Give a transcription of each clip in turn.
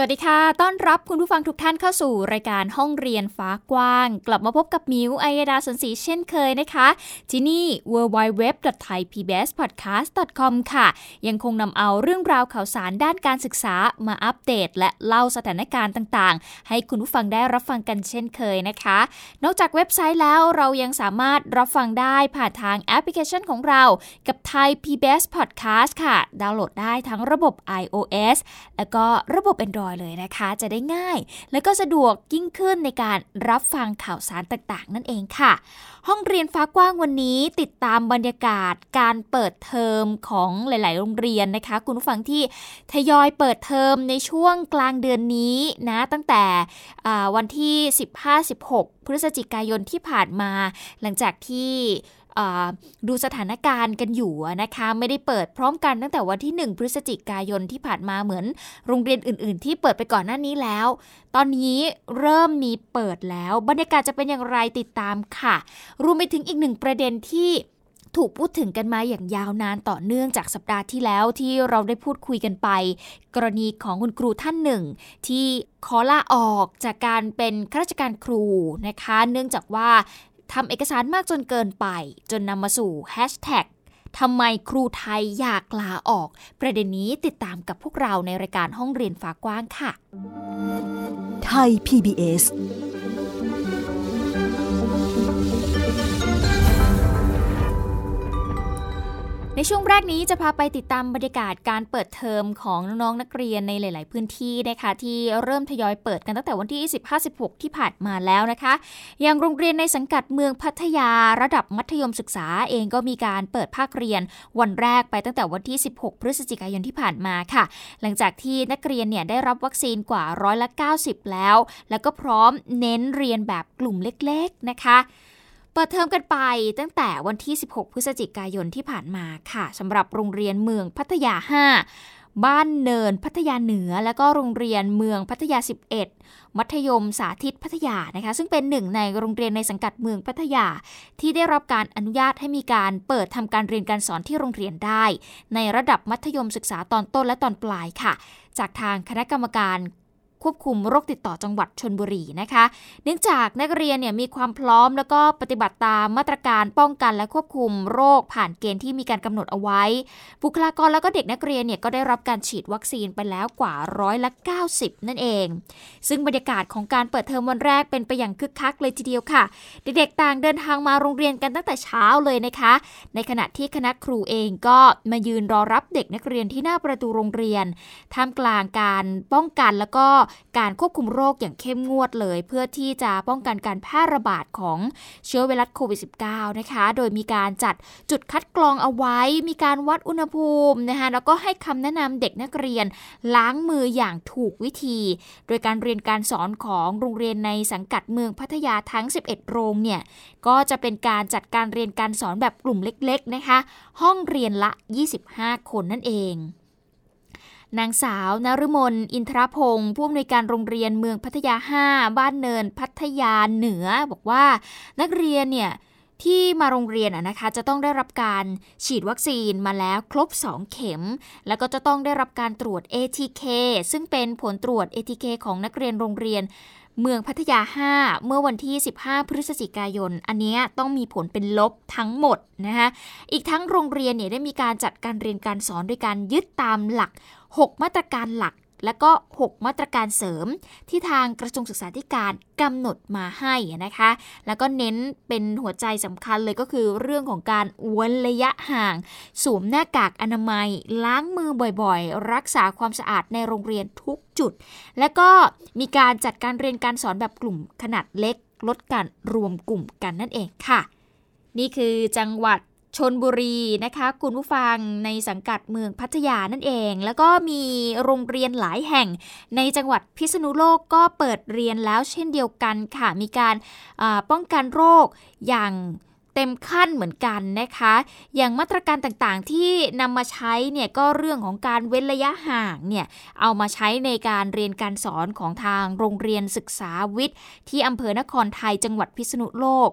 สวัสดีค่ะ ต้อนรับคุณผู้ฟังทุกท่านเข้าสู่รายการห้องเรียนฟ้ากว้าง กลับมาพบกับมิวไอยดาสนศรีเช่นเคยนะคะ ที่นี่ www.thaipbspodcast.com ค่ะ ยังคงนำเอาเรื่องราวข่าวสารด้านการศึกษามาอัปเดต และเล่าสถานการณ์ต่างๆ ให้คุณผู้ฟังได้รับฟังกันเช่นเคยนะคะ นอกจากเว็บไซต์แล้วเรายังสามารถรับฟังได้ผ่านทางแอปพลิเคชันของเรา กับ Thai PBS Podcast ค่ะ ดาวน์โหลดได้ทั้งระบบ iOS แล้วก็ระบบ Android อยเลยนะคะ จะได้ง่าย และก็สะดวกยิ่งขึ้นในการรับฟังข่าวสารต่างๆ นั่นเองค่ะ ห้องเรียนฟ้ากว้างวันนี้ติดตามบรรยากาศการเปิดเทอมของหลาย ๆ โรงเรียนนะคะ คุณผู้ฟังที่ทยอยเปิดเทอมในช่วงกลางเดือนนี้นะตั้งแต่วันที่ 15-16 พฤศจิกายนที่ผ่านมา หลังจากที่ ดูสถานการณ์กันอยู่นะคะ ไม่ได้เปิดพร้อมกันตั้งแต่วันที่ 1 พฤศจิกายนที่ผ่านมาเหมือนโรงเรียนอื่น ๆ ที่เปิดไปก่อนหน้านี้แล้ว ตอนนี้เริ่มมีเปิดแล้ว บรรยากาศจะเป็นอย่างไรติดตามค่ะ รวมไปถึงอีกหนึ่งประเด็นที่ถูกพูดถึงกันมาอย่างยาวนานต่อเนื่องจากสัปดาห์ที่แล้วที่เราได้พูดคุยกันไป กรณีของคุณครูท่านหนึ่ง ที่ขอลาออกจากการเป็นข้าราชการครูนะคะ เนื่องจากว่า ทำเอกสารมากจนเกินไป จนนำมาสู่แฮชแท็กทำไมครูไทยอยากลาออก ประเด็นนี้ติดตามกับพวกเราในรายการห้องเรียนฝากว้างค่ะ ไทย PBS ในช่วงแรกนี้จะพาไปติดตามบรรยากาศการเปิดเทอมของน้องๆนักเรียนในหลาย ๆ พื้นที่นะคะที่เริ่มทยอยเปิดกันตั้งแต่วันที่ 15-16 ที่ผ่านมาแล้วนะคะ อย่างโรงเรียนในสังกัดเมืองพัทยาระดับมัธยมศึกษาเองก็มีการเปิดภาคเรียน วันแรกไปตั้งแต่วันที่ 16 พฤศจิกายนที่ผ่านมาค่ะ หลังจากที่นักเรียนเนี่ยได้รับวัคซีนกว่าร้อยละ90 แล้ว แล้วก็พร้อมเน้นเรียนแบบกลุ่มเล็ก ๆ นะคะ ปิดเทอมกันไปตั้งแต่วันที่ 16 พฤศจิกายนที่ผ่านมาค่ะสำหรับโรงเรียนเมืองพัทยา 5 บ้านเนินพัทยาเหนือ และก็โรงเรียนเมืองพัทยา 11 มัธยมสาธิตพัทยานะคะ ซึ่งเป็นหนึ่งในโรงเรียนในสังกัดเมืองพัทยา ที่ได้รับการอนุญาตให้มีการเปิดทำการเรียนการสอนที่โรงเรียนได้ ในระดับมัธยมศึกษาตอนต้นและตอนปลายค่ะ จากทางคณะกรรมการ ควบคุมโรคติดต่อจังหวัดชนบุรีนะคะ เนื่องจากนักเรียนเนี่ยมีความพร้อมแล้วก็ปฏิบัติตามมาตรการป้องกันและควบคุมโรคผ่านเกณฑ์ที่มีการกำหนดเอาไว้ บุคลากรแล้วก็เด็กนักเรียนเนี่ยก็ได้รับการฉีดวัคซีนไปแล้วกว่าร้อยละ90 นั่นเอง ซึ่งบรรยากาศของการเปิดเทอมวันแรกเป็นไปอย่างคึกคักเลยทีเดียวค่ะ เด็กๆต่างเดินทางมาโรงเรียนกันตั้งแต่เช้าเลยนะคะ ในขณะที่คณะครูเองก็มายืนรอรับเด็กนักเรียนที่หน้าประตูโรงเรียนท่ามกลางการป้องกันแล้วก็การควบคุมโรคอย่างเข้มงวดเลย เพื่อที่จะป้องกันการแพร่ระบาดของเชื้อไวรัสโควิด -19 นะคะ โดยมีการจัดจุดคัดกรองเอาไว้ มีการวัดอุณหภูมินะคะแล้วก็ให้คำแนะนำเด็กนักเรียนล้างมืออย่างถูกวิธี โดยการเรียนการสอนของโรงเรียนในสังกัดเมืองพัทยาทั้ง 11 โรงเนี่ยก็จะเป็นการจัดการเรียนการสอนแบบกลุ่มเล็กๆนะคะ ห้องเรียนละ 25 คนนั่นเอง นางสาวนฤมลอินทรพงศ์ผู้อำนวยการโรงเรียนเมืองพัทยา 5 บ้านเนินพัทยาเหนือ บอกว่านักเรียนเนี่ยที่มาโรงเรียนนะคะจะต้องได้รับการฉีดวัคซีนมาแล้วครบ 2 เข็ม แล้วก็จะต้องได้รับการตรวจ ATK ซึ่งเป็นผลตรวจ ATK ของนักเรียนโรงเรียนเมืองพัทยา 5 เมื่อวันที่ 15 พฤศจิกายน อันนี้ต้องมีผลเป็นลบทั้งหมดนะคะอีกทั้งโรงเรียนเนี่ยได้มีการจัดการเรียนการสอนด้วยการยึดตามหลัก 6 มาตรการหลัก และก็ 6 มาตรการเสริม ที่ทางกระทรวงศึกษาธิการกำหนดมาให้นะคะ แล้วก็เน้นเป็นหัวใจสำคัญเลยก็คือเรื่องของการเว้นระยะห่าง สวมหน้ากากอนามัย ล้างมือบ่อยๆ รักษาความสะอาดในโรงเรียนทุกจุด และก็มีการจัดการเรียนการสอนแบบกลุ่มขนาดเล็ก ลดการรวมกลุ่มกันนั่นเองค่ะ นี่คือจังหวัด ชนบุรีนะคะ คุณผู้ฟังในสังกัดเมืองพัทยานั่นเอง แล้วก็มีโรงเรียนหลายแห่ง ในจังหวัดพิษณุโลกก็เปิดเรียนแล้วเช่นเดียวกันค่ะ มีการป้องกันโรคอย่าง เต็มขั้นเหมือนกันนะคะ อย่างมาตรการต่างๆที่นำมาใช้เนี่ยก็เรื่องของการเว้นระยะห่างเนี่ยเอามาใช้ในการเรียนการสอนของทางโรงเรียนศึกษาวิทย์ ที่อำเภอนครไทยจังหวัดพิษณุโลก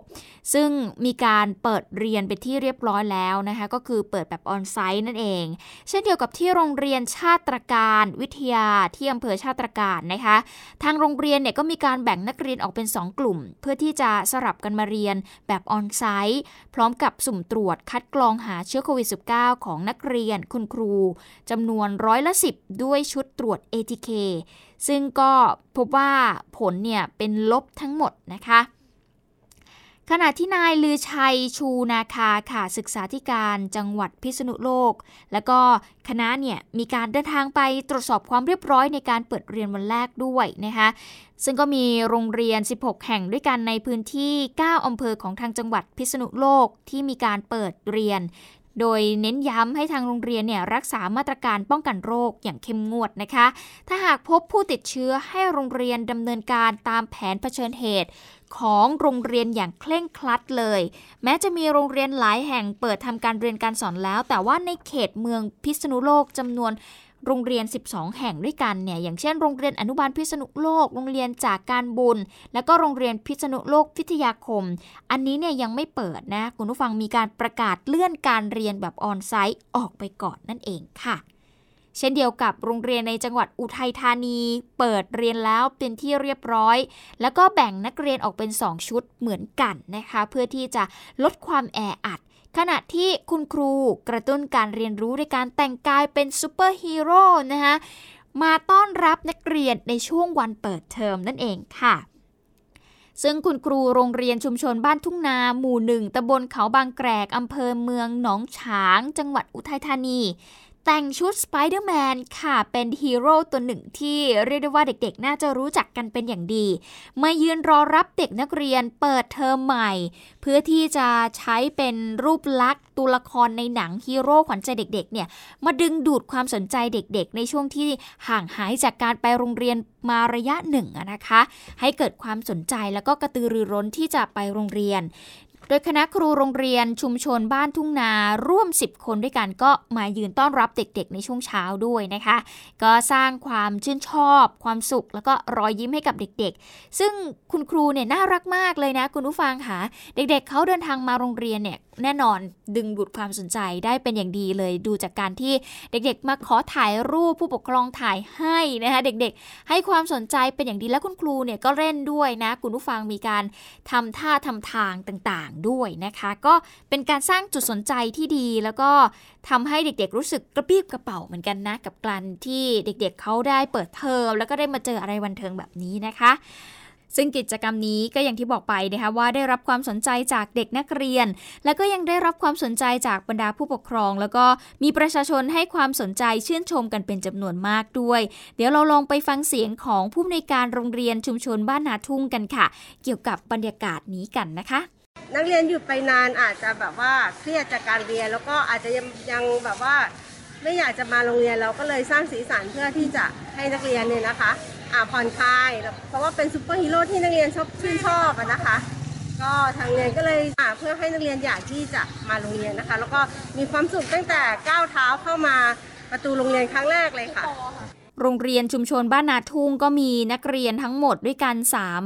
ซึ่งมีการเปิดเรียนไปที่เรียบร้อยแล้วนะคะก็คือเปิดแบบออนไซต์นั่นเอง เช่นเดียวกับที่โรงเรียนชาติตรการวิทยาที่อำเภอชาติตรการนะคะ ทางโรงเรียนเนี่ยก็มีการแบ่งนักเรียนออกเป็น 2 กลุ่ม เพื่อที่จะสลับกันมาเรียนแบบออนไซต์พร้อมกับสุ่มตรวจคัดกรองหาเชื้อโควิด -19 ของนักเรียนคุณครูจำนวนร้อยละ10ด้วยชุดตรวจ ATK ซึ่งก็พบว่าผลเนี่ยเป็นลบทั้งหมดนะคะ ขณะที่นายลือชัยชูนาคาค่ะศึกษาธิการจังหวัดพิษณุโลก แล้วก็คณะเนี่ยมีการเดินทางไปตรวจสอบความเรียบร้อยในการเปิดเรียนวันแรกด้วยนะคะซึ่งก็มีโรงเรียน 16 แห่งด้วยกันในพื้นที่ 9 อำเภอของทางจังหวัดพิษณุโลกที่มีการเปิดเรียน โดยเน้นย้ำให้ทางโรงเรียนเนี่ยรักษามาตรการป้องกันโรคอย่างเข้มงวดนะคะ ถ้าหากพบผู้ติดเชื้อให้โรงเรียนดำเนินการตามแผนเผชิญเหตุของโรงเรียนอย่างเคร่งครัดเลย แม้จะมีโรงเรียนหลายแห่งเปิดทำการเรียนการสอนแล้ว แต่ว่าในเขตเมืองพิษณุโลกจำนวน โรงเรียน 12 แห่งด้วยกันเนี่ยอย่างเช่นโรงเรียนอนุบาลพิษณุโลก โรงเรียนจากการบุญ แล้วก็โรงเรียนพิษณุโลกพิทยาคม อันนี้เนี่ยยังไม่เปิดนะคุณผู้ฟังมีการประกาศเลื่อนการเรียนแบบออนไซต์ออกไปก่อนนั่นเองค่ะเช่นเดียวกับโรงเรียนในจังหวัดอุทัยธานี เปิดเรียนแล้วเป็นที่เรียบร้อย แล้วก็แบ่งนักเรียนออกเป็น 2 ชุดเหมือนกันนะคะ เพื่อที่จะลดความแออัด ขณะที่คุณครูกระตุ้นการเรียนรู้ด้วยการแต่งกายเป็นซูเปอร์ฮีโร่นะคะมาต้อนรับนักเรียนในช่วงวันเปิดเทอมนั่นเองค่ะ ซึ่งคุณครูโรงเรียนชุมชนบ้านทุ่งนา หมู่หนึ่งตำบลเขาบางแกรกอำเภอเมืองหนองฉาง จังหวัดอุทัยธานี แต่งชุดสไปเดอร์แมนค่ะ เป็นฮีโร่ตัวหนึ่งที่เรียกได้ว่าเด็กๆ น่าจะรู้จักกันเป็นอย่างดี มายืนรอรับเด็กนักเรียนเปิดเทอมใหม่ เพื่อที่จะใช้เป็นรูปลักษณ์ตัวละครในหนังฮีโร่ขวัญใจเด็กๆ เนี่ย มาดึงดูดความสนใจเด็กๆ ในช่วงที่ห่างหายจากการไปโรงเรียนมาระยะหนึ่งนะคะ ให้เกิดความสนใจแล้วก็กระตือรือร้นที่จะไปโรงเรียน โดยคณะครูโรงเรียนชุมชนบ้านทุ่งนาร่วม 10 คนด้วยกันก็มายืนต้อนรับเด็กๆ ในช่วงเช้าด้วยนะคะ ก็สร้างความชื่นชอบ ความสุข แล้วก็รอยยิ้มให้กับเด็กๆ ซึ่งคุณครูเนี่ยน่ารักมากเลยนะคุณผู้ฟังค่ะ เด็กๆเขาเดินทางมาโรงเรียนเนี่ย แน่นอนดึงดูดความสนใจได้เป็นอย่างดีเลย ดูจากการที่เด็กๆ มาขอถ่ายรูปผู้ปกครองถ่ายให้นะคะเด็กๆ ให้ความสนใจเป็นอย่างดีแล้วคุณครูเนี่ยก็เล่นด้วยนะ คุณผู้ฟังมีการทำท่าทำทางต่างๆด้วยนะคะ ก็เป็นการสร้างจุดสนใจที่ดีแล้วก็ทำให้เด็กๆ รู้สึกกระปี้กระเป๋าเหมือนกันนะ กับการที่เด็กๆเเขาได้เปิดเทอมแล้วก็ได้มาเจออะไรวันเทิงแบบนี้นะคะ ซึ่งกิจกรรมนี้ก็อย่างที่บอกไปนะคะว่าได้รับความสนใจจากเด็กนักเรียน และก็ยังได้รับความสนใจจากบรรดาผู้ปกครอง แล้วก็มีประชาชนให้ความสนใจชื่นชมกันเป็นจำนวนมากด้วย เดี๋ยวเราลองไปฟังเสียงของผู้ในการโรงเรียนชุมชนบ้านนาทุ่งกันค่ะ เกี่ยวกับบรรยากาศนี้กันนะคะ นักเรียนหยุดไปนานอาจจะแบบว่าเครียดจากการเรียนแล้วก็อาจจะยังยังแบบว่า ไม่อยากจะมาโรงเรียนเราก็เลยสร้างสีสันเพื่อที่จะให้นักเรียนเนี่ยนะคะ อ่าผ่อนคลายเพราะว่าเป็นซูเปอร์ฮีโร่ที่นักเรียนชอบชื่นชอบนะคะ ก็ทางโรงเรียนก็เลยอ่าเพื่อให้นักเรียนอยากที่จะมาโรงเรียนนะคะ แล้วก็มีความสุขตั้งแต่ก้าวเท้าเข้ามาประตูโรงเรียนครั้งแรกเลยค่ะ โรงเรียนชุมชนบ้านนาทุ่งก็มีนักเรียนทั้งหมดด้วยกัน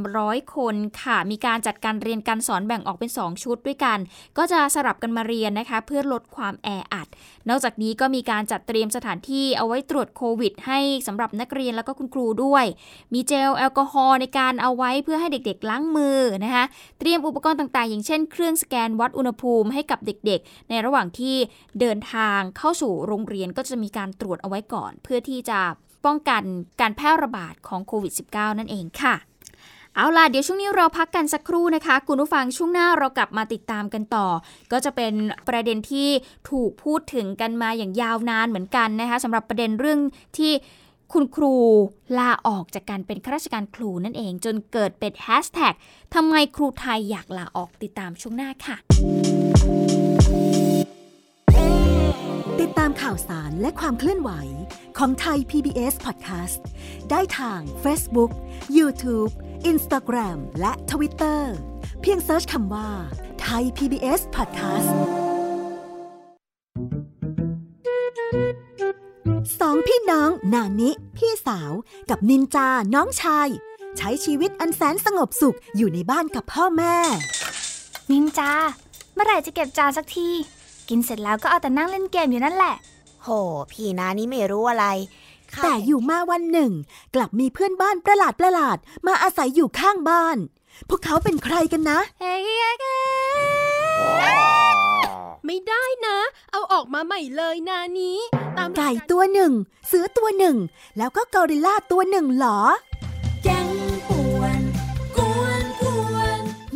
300 คนค่ะ มีการจัดการเรียนการสอนแบ่งออกเป็น 2 ชุดด้วยกัน ก็จะสลับกันมาเรียนนะคะ เพื่อลดความแออัด นอกจากนี้ก็มีการจัดเตรียมสถานที่เอาไว้ตรวจโควิด ให้สำหรับนักเรียนแล้วก็คุณครูด้วย มีเจลแอลกอฮอล์ในการเอาไว้เพื่อให้เด็กๆล้างมือนะคะ เตรียมอุปกรณ์ต่างๆ อย่างเช่นเครื่องสแกนวัดอุณหภูมิให้กับเด็กๆ ในระหว่างที่เดินทางเข้าสู่โรงเรียนก็จะมีการตรวจเอาไว้ก่อน เพื่อที่จะป้องกันการแพร่ระบาดของโควิด -19 นั่นเองค่ะ เอาล่ะ เดี๋ยวช่วงนี้เราพักกันสักครู่นะคะ คุณผู้ฟังช่วงหน้าเรากลับมาติดตามกันต่อ ก็จะเป็นประเด็นที่ถูกพูดถึงกันมาอย่างยาวนานเหมือนกันนะคะสำหรับประเด็นเรื่องที่คุณครูลาออกจากการเป็นข้าราชการครูนั่นเอง จนเกิดเป็นแฮชแท็กทำไมครูไทยอยากลาออกติดตามช่วงหน้าค่ะ ติดตามข่าวสารและความเคลื่อนไหวของไทย PBS Podcast ได้ทาง Facebook, YouTube, Instagram และ Twitter เพียงเซิร์ชคำว่าไทย PBS Podcast สองพี่น้องนานิ พี่สาวกับนินจาน้องชาย ใช้ชีวิตอันแสนสงบสุขอยู่ในบ้านกับพ่อแม่ นินจา เมื่อไหร่จะเก็บจานสักที กินเสร็จแล้วก็เอาแต่นั่งเล่นเกมอยู่นั่นแหละ โห พี่นานี่ไม่รู้อะไรข้าแต่อยู่มาวันหนึ่ง กลับมีเพื่อนบ้านประหลาดประหลาดๆมาอาศัยอยู่ข้างบ้าน พวกเขาเป็นใครกันนะเฮ้ยไม่ได้นะ เอาออกมาใหม่เลยนานี้ ตามไก่ตัวหนึ่ง เสือตัวหนึ่ง แล้วก็กอริลลาตัวหนึ่งเหรอ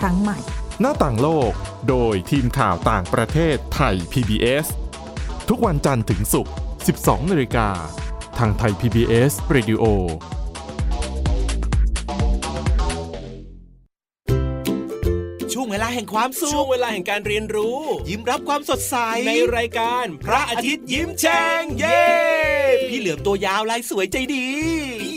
ครั้งใหม่ หน้าต่างโลก โดยทีมข่าวต่างประเทศไทย PBS ทุกวันจันทร์ถึงศุกร์ 12 นาฬิกา ทางไทย PBS Radio ช่วงเวลาแห่งความสุข ช่วงเวลาแห่งการเรียนรู้ ยิ้มรับความสดใส ในรายการ พระอาทิตย์ยิ้มแฉ่งเย้ พี่เหลือมตัวยาวลายสวยใจดีพี่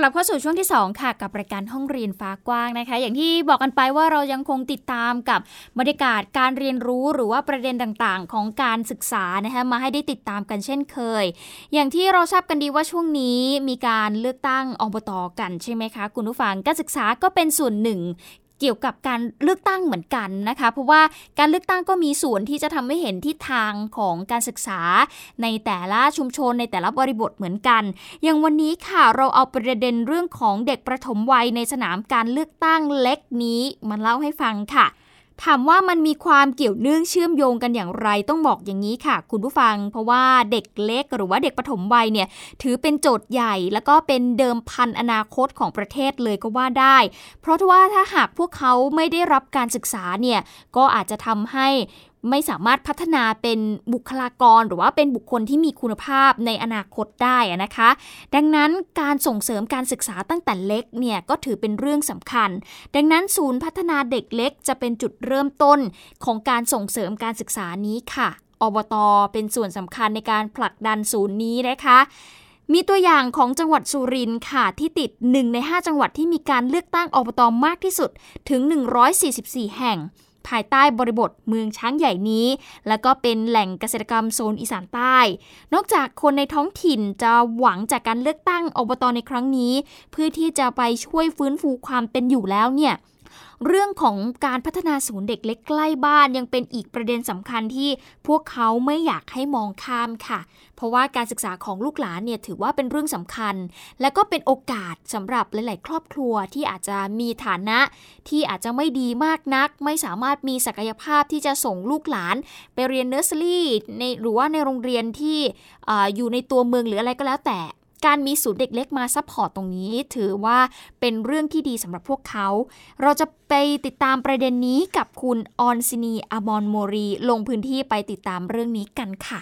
กลับเข้าสู่ช่วงที่ 2 ค่ะ กับรายการห้องเรียนฟ้ากว้างนะคะ อย่างที่บอกกันไปว่าเรายังคงติดตามกับบรรยากาศการเรียนรู้หรือว่าประเด็นต่างๆ ของการศึกษานะคะมาให้ได้ติดตามกันเช่นเคย อย่างที่เราทราบกันดีว่าช่วงนี้มีการเลือกตั้งอบตกันใช่ไหมคะ คุณผู้ฟังการศึกษาก็เป็นส่วนหนึ่ง เกี่ยวกับการเลือกตั้งเหมือนกันนะคะ เพราะว่าการเลือกตั้งก็มีส่วนที่จะทำให้เห็นทิศทางของการศึกษา ในแต่ละชุมชนในแต่ละบริบทเหมือนกัน อย่างวันนี้ค่ะเราเอาประเด็นเรื่องของเด็กประถมวัยในสนามการเลือกตั้งเล็กนี้มาเล่าให้ฟังค่ะ ถามว่ามันมีความเกี่ยวเนื่องเชื่อมโยงกันอย่างไรต้องบอกอย่างนี้ค่ะ คุณผู้ฟัง เพราะว่าเด็กเล็กหรือว่าเด็กปฐมวัยเนี่ยถือเป็นโจทย์ใหญ่ แล้วก็เป็นเดิมพันอนาคตของประเทศเลยก็ว่าได้ เพราะว่าถ้าหากพวกเขาไม่ได้รับการศึกษาเนี่ยก็อาจจะทำให้ ไม่สามารถพัฒนาเป็นบุคลากรหรือว่าเป็นบุคคลที่มีคุณภาพในอนาคตได้นะคะ ดังนั้นการส่งเสริมการศึกษาตั้งแต่เล็กเนี่ยก็ถือเป็นเรื่องสำคัญ ดังนั้นศูนย์พัฒนาเด็กเล็กจะเป็นจุดเริ่มต้นของการส่งเสริมการศึกษานี้ค่ะอบตเป็นส่วนสำคัญในการผลักดันศูนย์นี้นะคะมีตัวอย่างของจังหวัดสุรินทร์ค่ะ ที่ติด 1 ใน 5 จังหวัดที่มีการเลือกตั้งอบตมากที่สุดถึง 144 แห่ง ภายใต้บริบทเมืองช้างใหญ่นี้ แล้วก็เป็นแหล่งเกษตรกรรมโซนอีสานใต้ นอกจากคนในท้องถิ่นจะหวังจากการเลือกตั้งอบตในครั้งนี้ เพื่อที่จะไปช่วยฟื้นฟูความเป็นอยู่แล้วเนี่ย เรื่องของการพัฒนาศูนย์เด็กเล็กใกล้บ้านยังเป็นอีกประเด็นสำคัญที่พวกเขาไม่อยากให้มองข้ามค่ะ เพราะว่าการศึกษาของลูกหลานเนี่ยถือว่าเป็นเรื่องสำคัญ และก็เป็นโอกาสสำหรับหลาย ๆ ครอบครัวที่อาจจะมีฐานะ ที่อาจจะไม่ดีมากนัก ไม่สามารถมีศักยภาพที่จะส่งลูกหลาน ไปเรียนเนอร์เรี่ในหรือว่าในโรงเรียนที่อยู่ในตัวเมืองหรืออะไรก็แล้วแต่ การมีศูนย์เด็กเล็กมา support ตรงนี้ ถือว่าเป็นเรื่องที่ดีสำหรับพวกเขา เราจะไปติดตามประเด็นนี้กับคุณออนซินีอมอนโมรี ลงพื้นที่ไปติดตามเรื่องนี้กันค่ะ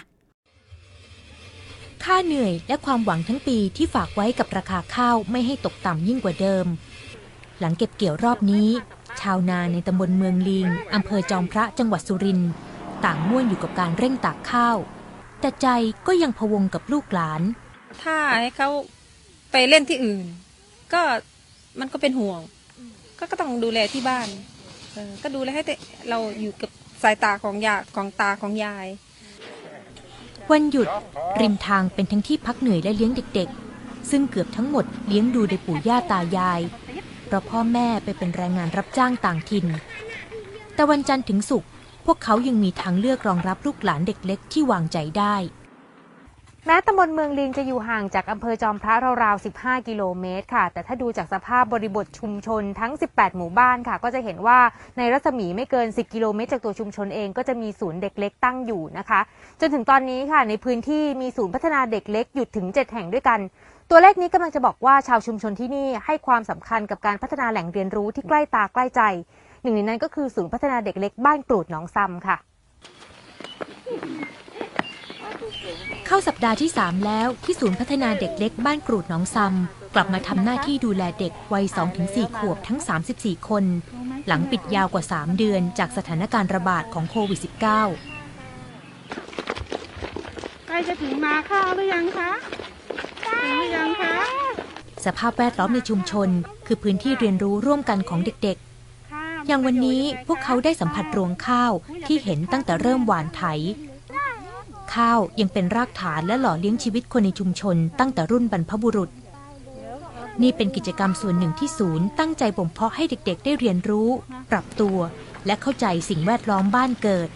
ค่าเหนื่อยและความหวังทั้งปีที่ฝากไว้กับราคาข้าวไม่ให้ตกต่ำยิ่งกว่าเดิม หลังเก็บเกี่ยวรอบนี้ ชาวนาในตำบลเมืองลิงอำเภอจอมพระจังหวัดสุรินทร์ต่างม่วนอยู่กับการเร่งตากข้าว แต่ใจก็ยังพวงกับลูกหลาน ถ้าให้เขาไปเล่นที่อื่น ก็มันก็เป็นห่วง ก็ก็ต้องดูแลที่บ้านก็ดูแลให้เราอยู่กับสายตาของยาของตาของยาย วันหยุดริมทางเป็นทั้งที่พักเหนื่อยและเลี้ยงเด็กๆ ซึ่งเกือบทั้งหมดเลี้ยงดูโดยปู่ย่าตายาย เพราะพ่อแม่ไปเป็นแรงงานรับจ้างต่างถิ่น แต่วันจันทร์ถึงศุกร์พวกเขายังมีทางเลือกรองรับลูกหลานเด็กเล็กที่วางใจได้ แม้ตำบลเมืองลิงจะอยู่ห่างจากอำเภอจอมพระราวๆ 15 กิโลเมตรค่ะ แต่ถ้าดูจากสภาพบริบทชุมชนทั้ง 18 หมู่บ้านค่ะ ก็จะเห็นว่าในรัศมีไม่เกิน 10 กิโลเมตรจากตัวชุมชนเองก็จะมีศูนย์เด็กเล็กตั้งอยู่นะคะ จนถึงตอนนี้ค่ะ ในพื้นที่มีศูนย์พัฒนาเด็กเล็กอยู่ถึง 7 แห่งด้วยกัน ตัวเลขนี้กำลังจะบอกว่าชาวชุมชนที่นี่ให้ความสำคัญกับการพัฒนาแหล่งเรียนรู้ที่ใกล้ตาใกล้ใจ หนึ่งในนั้นก็คือศูนย์พัฒนาเด็กเล็กบ้านกรูดหนองซำค่ะ เข้าสัปดาห์ที่ 3 แล้วที่ศูนย์พัฒนาเด็กเล็กบ้านกรูดหนองซำกลับมาทำหน้าที่ดูแลเด็กวัย 2-4 ขวบทั้ง 34 คน หลังปิดยาวกว่า 3 เดือนจากสถานการณ์ระบาดของโควิด -19 ใกล้จะถึงนาข้าวหรือยังคะถึงหรือยังคะสภาพแวดล้อมในชุมชน คือพื้นที่เรียนรู้ร่วมกันของเด็กๆ อย่างวันนี้พวกเขาได้สัมผัสรวงข้าวที่เห็นตั้งแต่เริ่มหวานไถ ข้าวยังเป็นรากฐานและหล่อเลี้ยงชีวิตคนในชุมชน ตั้งแต่รุ่นบรรพบุรุษ นี่เป็นกิจกรรมส่วนหนึ่งที่ศูนย์ตั้งใจบ่มเพาะให้เด็กๆ ได้เรียนรู้ ปรับตัว และเข้าใจสิ่งแวดล้อมบ้านเกิด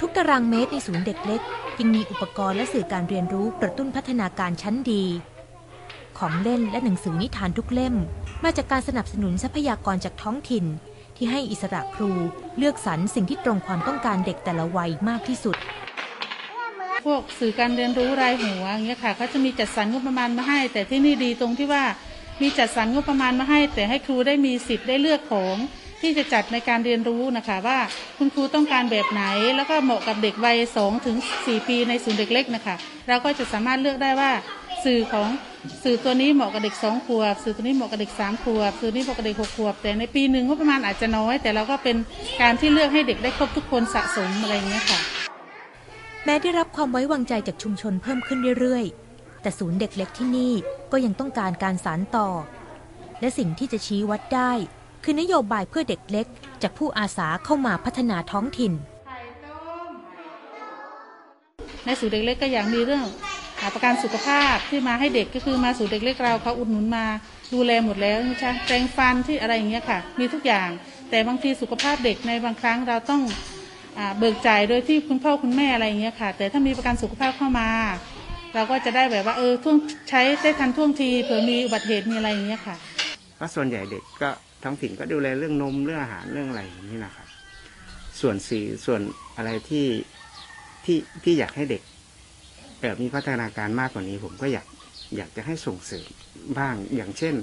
ทุกตารางเมตรในศูนย์เด็กเล็กยังมีอุปกรณ์และสื่อการเรียนรู้กระตุ้นพัฒนาการชั้นดี ของเล่นและหนังสือนิทานทุกเล่ม มาจากการสนับสนุนทรัพยากรจากท้องถิ่น ที่ให้อิสระครูเลือกสรรสิ่งที่ตรงความต้องการเด็กแต่ละวัยมากที่สุด พวกสื่อการเรียนรู้รายหัวอย่างเงี้ยค่ะเขาจะมีจัดสรรงบประมาณมาให้ แต่ที่นี่ดีตรงที่ว่ามีจัดสรรงบประมาณมาให้ แต่ให้ครูได้มีสิทธิ์ได้เลือกของที่จะจัดในการเรียนรู้นะคะว่าคุณครูต้องการแบบไหน แล้วก็เหมาะกับเด็กวัยสองถึงสี่ปีในศูนย์เด็กเล็กนะคะ เราก็จะสามารถเลือกได้ว่าสื่อของ สื่อตัวนี้เหมาะกับเด็กสองขวบ สื่อตัวนี้เหมาะกับเด็กสามขวบ สื่อนี้เหมาะกับเด็กหกขวบ แต่ในปีหนึ่งก็ประมาณอาจจะน้อย แต่เราก็เป็นการที่เลือกให้เด็กได้ครบทุกคนสะสมอะไรอย่างเงี้ยค่ะ แม้ได้รับความไว้วางใจจากชุมชนเพิ่มขึ้นเรื่อยๆ แต่ศูนย์เด็กเล็กที่นี่ก็ยังต้องการการสานต่อ และสิ่งที่จะชี้วัดได้ คือนโยบายเพื่อเด็กเล็ก จากผู้อาสาเข้ามาพัฒนาท้องถิ่นในศูนย์เด็กเล็กก็อยากมีเรื่อง ประกันสุขภาพที่มาให้เด็กก็คือมาสู่เด็กเล็กเราเขาอุดหนุนมาดูแลหมดแล้วใช่แปรงฟันที่อะไรอย่างเงี้ยค่ะ มีทุกอย่าง แต่บางทีสุขภาพเด็กในบางครั้งเราต้องเบิกจ่ายโดยที่คุณพ่อคุณแม่อะไรอย่างเงี้ยค่ะ แต่ถ้ามีประกันสุขภาพเข้ามา เราก็จะได้แบบว่าเออท่วงใช้ได้ทันท่วงทีเผื่อมีอุบัติเหตุมีอะไรอย่างเงี้ยค่ะก็ส่วนใหญ่เด็กก็ท้องถิ่นก็ดูแลเรื่องนมเรื่องอาหารเรื่องอะไรอย่างนี้นะครับส่วนสีส่วนอะไรที่ที่ที่อยากให้เด็ก แบบมีพัฒนาการมากกว่านี้ ผมก็อยากอยากจะให้ส่งเสริมบ้าง อย่างเช่น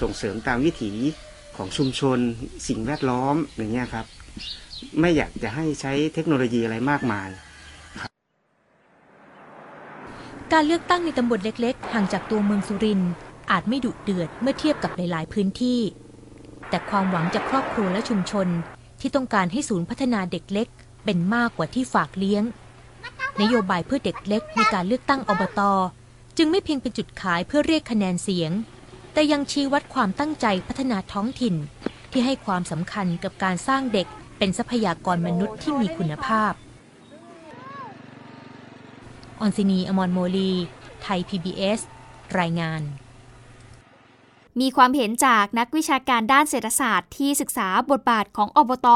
ส่งเสริมตามวิถีของชุมชน สิ่งแวดล้อมอย่างเงี้ยครับ ไม่อยากจะให้ใช้เทคโนโลยีอะไรมากมายการเลือกตั้งในตำบลเล็กๆ ห่างจากตัวเมืองสุรินทร์อาจไม่ดุเดือดเมื่อเทียบกับหลาย ๆ พื้นที่ แต่ความหวังจากครอบครัวและชุมชน ที่ต้องการให้ศูนย์พัฒนาเด็กเล็ก เป็นมากกว่าที่ฝากเลี้ยง นโยบายเพื่อเด็กเล็กในการเลือกตั้งอบต จึงไม่เพียงเป็นจุดขายเพื่อเรียกคะแนนเสียง แต่ยังชี้วัดความตั้งใจพัฒนาท้องถิ่น ที่ให้ความสำคัญกับการสร้างเด็กเป็นทรัพยากรมนุษย์ที่มีคุณภาพ ออนซินีอมรโมลี ไทย PBS รายงาน มีความเห็นจากนักวิชาการด้านเศรษฐศาสตร์ที่ศึกษาบทบาทของอบต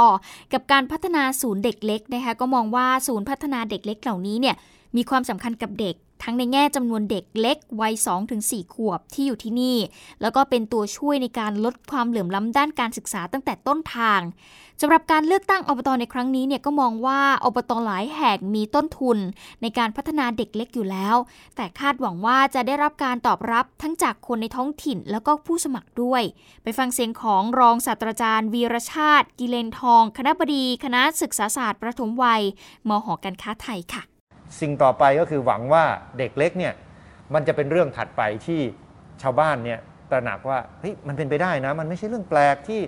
กับการพัฒนาศูนย์เด็กเล็กนะคะก็มองว่าศูนย์พัฒนาเด็กเล็กเหล่านี้เนี่ยมีความสำคัญกับเด็กทั้งในแง่จำนวนเด็กเล็กวัย 2-4 ขวบที่อยู่ที่นี่ แล้วก็เป็นตัวช่วยในการลดความเหลื่อมล้ำด้านการศึกษาตั้งแต่ต้นทางสำหรับการเลือกตั้งอบตในครั้งนี้เนี่ยก็มองว่าอบตหลายแห่งมีต้นทุน ในการพัฒนาเด็กเล็กอยู่แล้ว แต่คาดหวังว่าจะได้รับการตอบรับทั้งจากคนในท้องถิ่นแล้วก็ผู้สมัครด้วย ไปฟังเสียงของรองศาสตราจารย์ วีรชาติ กิเลนทอง คณะบดี คณะศึกษาศาสตร์ประถมวัยมหอการค้าไทยค่ะ สิ่งต่อไปก็คือหวังว่าเด็กเล็กเนี่ยมันจะเป็นเรื่องถัดไปที่ชาวบ้านเนี่ยตระหนักว่าเฮ้ยมันเป็นไปได้นะ มันไม่ใช่เรื่องแปลกที่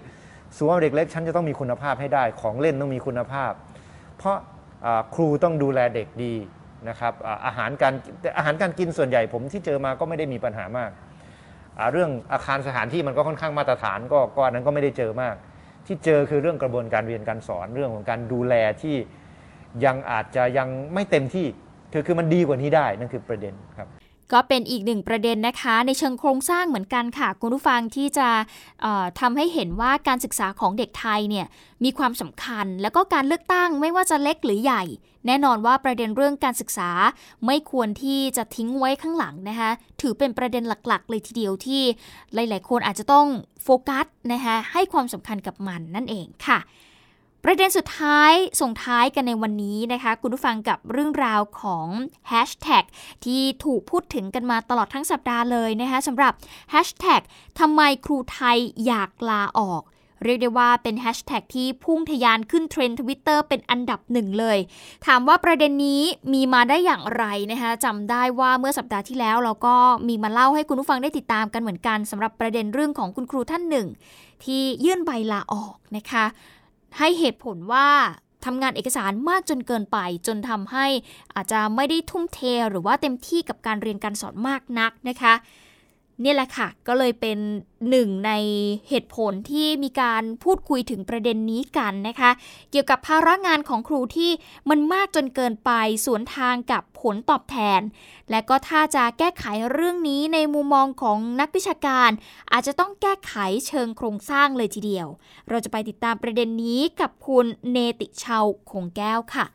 สวนเด็กเล็กฉันจะต้องมีคุณภาพให้ได้ ของเล่นต้องมีคุณภาพ เพราะครูต้องดูแลเด็กดีนะครับอาหารการอาหารการกินส่วนใหญ่ผมที่เจอมาก็ไม่ได้มีปัญหามาก เรื่องอาคารสถานที่มันก็ค่อนข้างมาตรฐานก็ก็อันนั้นก็ไม่ได้เจอมาก ที่เจอคือเรื่องกระบวนการเรียนการสอนเรื่องของการดูแลที่ ยังอาจจะยังไม่เต็มที่คือคือมันดีกว่านี้ได้นั่นคือประเด็นครับก็เป็นอีกหนึ่งประเด็นนะคะ ในเชิงโครงสร้างเหมือนกันค่ะ คุณผู้ฟังที่จะทำให้เห็นว่าการศึกษาของเด็กไทยเนี่ยมีความสำคัญ แล้วก็การเลือกตั้งไม่ว่าจะเล็กหรือใหญ่ แน่นอนว่าประเด็นเรื่องการศึกษาไม่ควรที่จะทิ้งไว้ข้างหลังนะคะ ถือเป็นประเด็นหลักๆ เลยทีเดียวที่หลาย ๆ คนอาจจะต้องโฟกัสนะคะให้ความสำคัญกับมันนั่นเองค่ะ ประเด็นสุดท้ายส่งท้ายกันในวันนี้นะคะ คุณผู้ฟังกับเรื่องราวของแฮชแท็กที่ถูกพูดถึงกันมาตลอดทั้งสัปดาห์เลยนะคะสำหรับแฮชแท็กทำไมครูไทยอยากลาออกเรียกได้ว่าเป็นแฮชแท็กที่พุ่งทะยานขึ้นเทรนด์ทวิตเตอร์เป็นอันดับหนึ่งเลย ถามว่าประเด็นนี้มีมาได้อย่างไรนะคะจำได้ว่าเมื่อสัปดาห์ที่แล้วเราก็มีมาเล่าให้คุณผู้ฟังได้ติดตามกันเหมือนกันสำหรับประเด็นเรื่องของคุณครูท่านหนึ่ง ที่ยื่นใบลาออกนะคะ ให้เหตุผลว่าทำงานเอกสารมากจนเกินไป จนทำให้อาจจะไม่ได้ทุ่มเทหรือว่าเต็มที่กับการเรียนการสอนมากนักนะคะ นี่แหละค่ะ ก็เลยเป็นหนึ่งในเหตุผลที่มีการพูดคุยถึงประเด็นนี้กันนะคะ เกี่ยวกับภาระงานของครูที่มันมากจนเกินไปสวนทางกับผลตอบแทน และก็ถ้าจะแก้ไขเรื่องนี้ในมุมมองของนักวิชาการ อาจจะต้องแก้ไขเชิงโครงสร้างเลยทีเดียว เราจะไปติดตามประเด็นนี้กับคุณเนติชาวคงแก้วค่ะ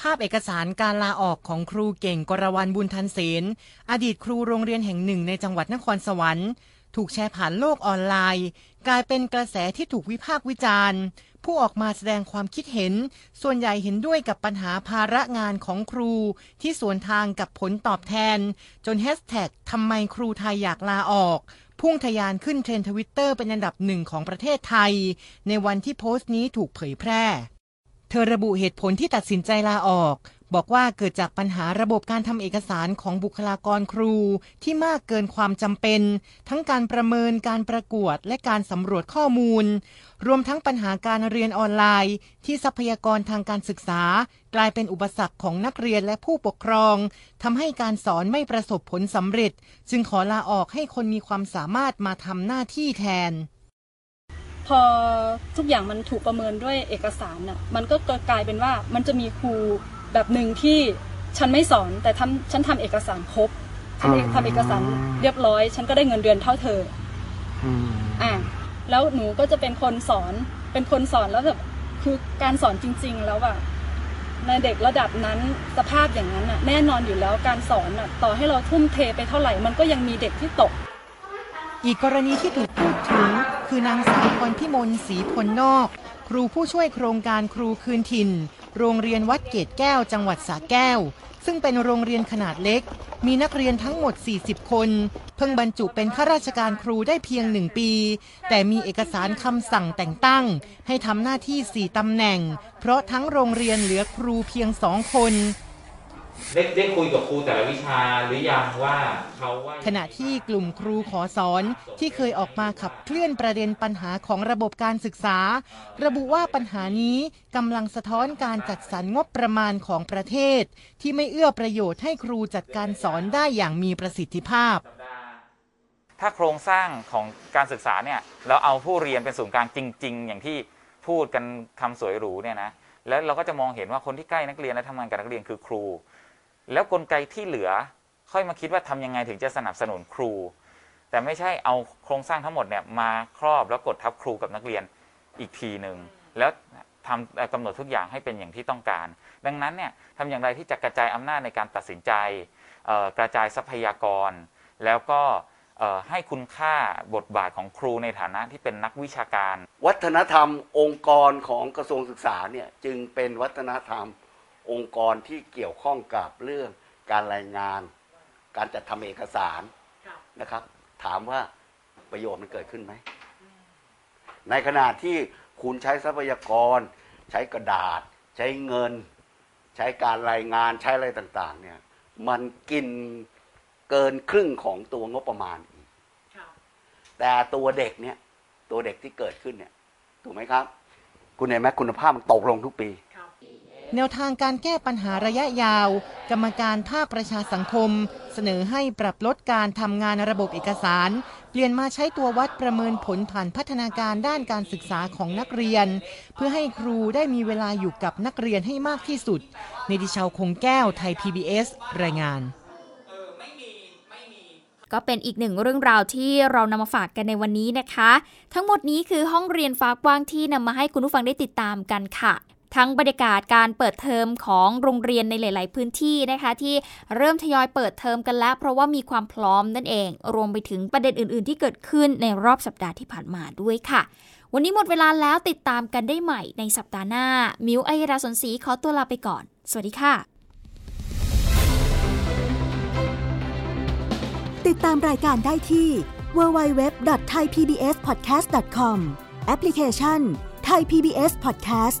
ภาพเอกสารการลาออกของครูเก่งกรวันบุญทันเสนอดีตครูโรงเรียนแห่งหนึ่งในจังหวัดนครสวรรค์ ถูกแชร์ผ่านโลกออนไลน์ กลายเป็นกระแสที่ถูกวิพากษ์วิจารณ์ ผู้ออกมาแสดงความคิดเห็น ส่วนใหญ่เห็นด้วยกับปัญหาภาระงานของครู ที่สวนทางกับผลตอบแทน จนแฮชแท็กทำไมครูไทยอยากลาออกพุ่งทยานขึ้นเทรนทวิตเตอร์เป็นอันดับหนึ่งของประเทศไทย ในวันที่โพสต์นี้ถูกเผยแพร่ เธอระบุเหตุผลที่ตัดสินใจลาออก บอกว่าเกิดจากปัญหาระบบการทำเอกสารของบุคลากรครูที่มากเกินความจำเป็น ทั้งการประเมินการประกวดและการสำรวจข้อมูล รวมทั้งปัญหาการเรียนออนไลน์ ที่ทรัพยากรทางการศึกษา กลายเป็นอุปสรรคของนักเรียนและผู้ปกครองทำให้การสอนไม่ประสบผลสำเร็จ จึงขอลาออกให้คนมีความสามารถมาทำหน้าที่แทน พอทุกอย่างมันถูกประเมินด้วยเอกสารน่ะมันก็กลายเป็นว่ามันจะมีครูแบบหนึ่งที่ฉันไม่สอนแต่ทำฉันทำเอกสารครบทำทำเอกสารเรียบร้อย ฉันก็ได้เงินเดือนเท่าเธออ่าแล้วหนูก็จะเป็นคนสอนเป็นคนสอนแล้วแบบคือการสอนจริง ๆ แล้วอะในเด็กระดับนั้นสภาพอย่างนั้นอะแน่นอนอยู่แล้วการสอนอะต่อให้เราทุ่มเทไปเท่าไหร่ มันก็ยังมีเด็กที่ตก อีกกรณีที่ถูกพูดถึง คือนางสาวพรพิมลศรีพลนอก ครูผู้ช่วยโครงการครูคืนถิ่น โรงเรียนวัดเกตแก้วจังหวัดสระแก้ว ซึ่งเป็นโรงเรียนขนาดเล็ก มีนักเรียนทั้งหมด 40 คน เพิ่งบรรจุเป็นข้าราชการครูได้เพียงหนึ่งปี แต่มีเอกสารคำสั่งแต่งตั้ง ให้ทำหน้าที่ 4ตำแหน่ง เพราะทั้งโรงเรียนเหลือครูเพียงสองคน ได้ได้คุยกับครูแต่ละวิชาหรือยังว่าเขาว่าขณะที่กลุ่มครูขอสอนที่เคยออกมาขับเคลื่อนประเด็นปัญหาของระบบการศึกษา ระบุว่าปัญหานี้กำลังสะท้อนการจัดสรรงบประมาณของประเทศ ที่ไม่เอื้อประโยชน์ให้ครูจัดการสอนได้อย่างมีประสิทธิภาพ ถ้าโครงสร้างของการศึกษาเนี่ยเราเอาผู้เรียนเป็นศูนย์กลางจริง ๆ อย่างที่พูดกันคำสวยหรูเนี่ยนะแล้วเราก็จะมองเห็นว่าคนที่ใกล้นักเรียนและทำงานกับนักเรียนคือครู แล้วกลไกที่เหลือค่อยมาคิดว่าทำยังไงถึงจะสนับสนุนครู แต่ไม่ใช่เอาโครงสร้างทั้งหมดเนี่ยมาครอบแล้วกดทับครูกับนักเรียนอีกทีหนึ่งแล้วทำกำหนดทุกอย่างให้เป็นอย่างที่ต้องการ ดังนั้นเนี่ยทำอย่างไรที่จะกระจายอำนาจในการตัดสินใจกระจายทรัพยากร แล้วก็ให้คุณค่าบทบาทของครูในฐานะที่เป็นนักวิชาการ วัฒนธรรมองค์กรของกระทรวงศึกษาเนี่ยจึงเป็นวัฒนธรรม องค์กรที่เกี่ยวข้องกับเรื่องการรายงาน การจัดทำเอกสารนะครับ ถามว่าประโยชน์มันเกิดขึ้นไหม ในขณะที่คุณใช้ทรัพยากร ใช้กระดาษ ใช้เงิน ใช้การรายงานใช้อะไรต่าง ๆ เนี่ย มันกินเกินครึ่งของตัวงบประมาณอีกแต่ตัวเด็กเนี่ย ตัวเด็กที่เกิดขึ้นเนี่ย ถูกไหมครับ คุณเห็นไหมคุณภาพมันตกลงทุกปี แนวทางการแก้ปัญหาระยะยาว กรรมการภาคประชาสังคม เสนอให้ปรับลดการทำงานระบบเอกสาร เปลี่ยนมาใช้ตัววัดประเมินผลผ่านพัฒนาการด้านการศึกษาของนักเรียน เพื่อให้ครูได้มีเวลาอยู่กับนักเรียนให้มากที่สุด ในดิชาวคงแก้วไทย PBS รายงานก็เป็นอีกหนึ่งเรื่องราวที่เรานำมาฝากกันในวันนี้นะคะ ทั้งหมดนี้คือห้องเรียนฟ้ากว้างที่นำมาให้คุณผู้ฟังได้ติดตามกันค่ะ ทั้งบรรยากาศการเปิดเทอมของโรงเรียนในหลาย ๆ พื้นที่นะคะที่เริ่มทยอยเปิดเทอมกันแล้ว เพราะว่ามีความพร้อมนั่นเอง รวมไปถึงประเด็นอื่น ๆ ที่เกิดขึ้นในรอบสัปดาห์ที่ผ่านมาด้วยค่ะ วันนี้หมดเวลาแล้วติดตามกันได้ใหม่ในสัปดาห์หน้า มิวไอราสนศรีขอตัวลาไปก่อน สวัสดีค่ะ ติดตามรายการได้ที่ www.thaipbspodcast.com แอปพลิเคชัน Thai PBS Podcast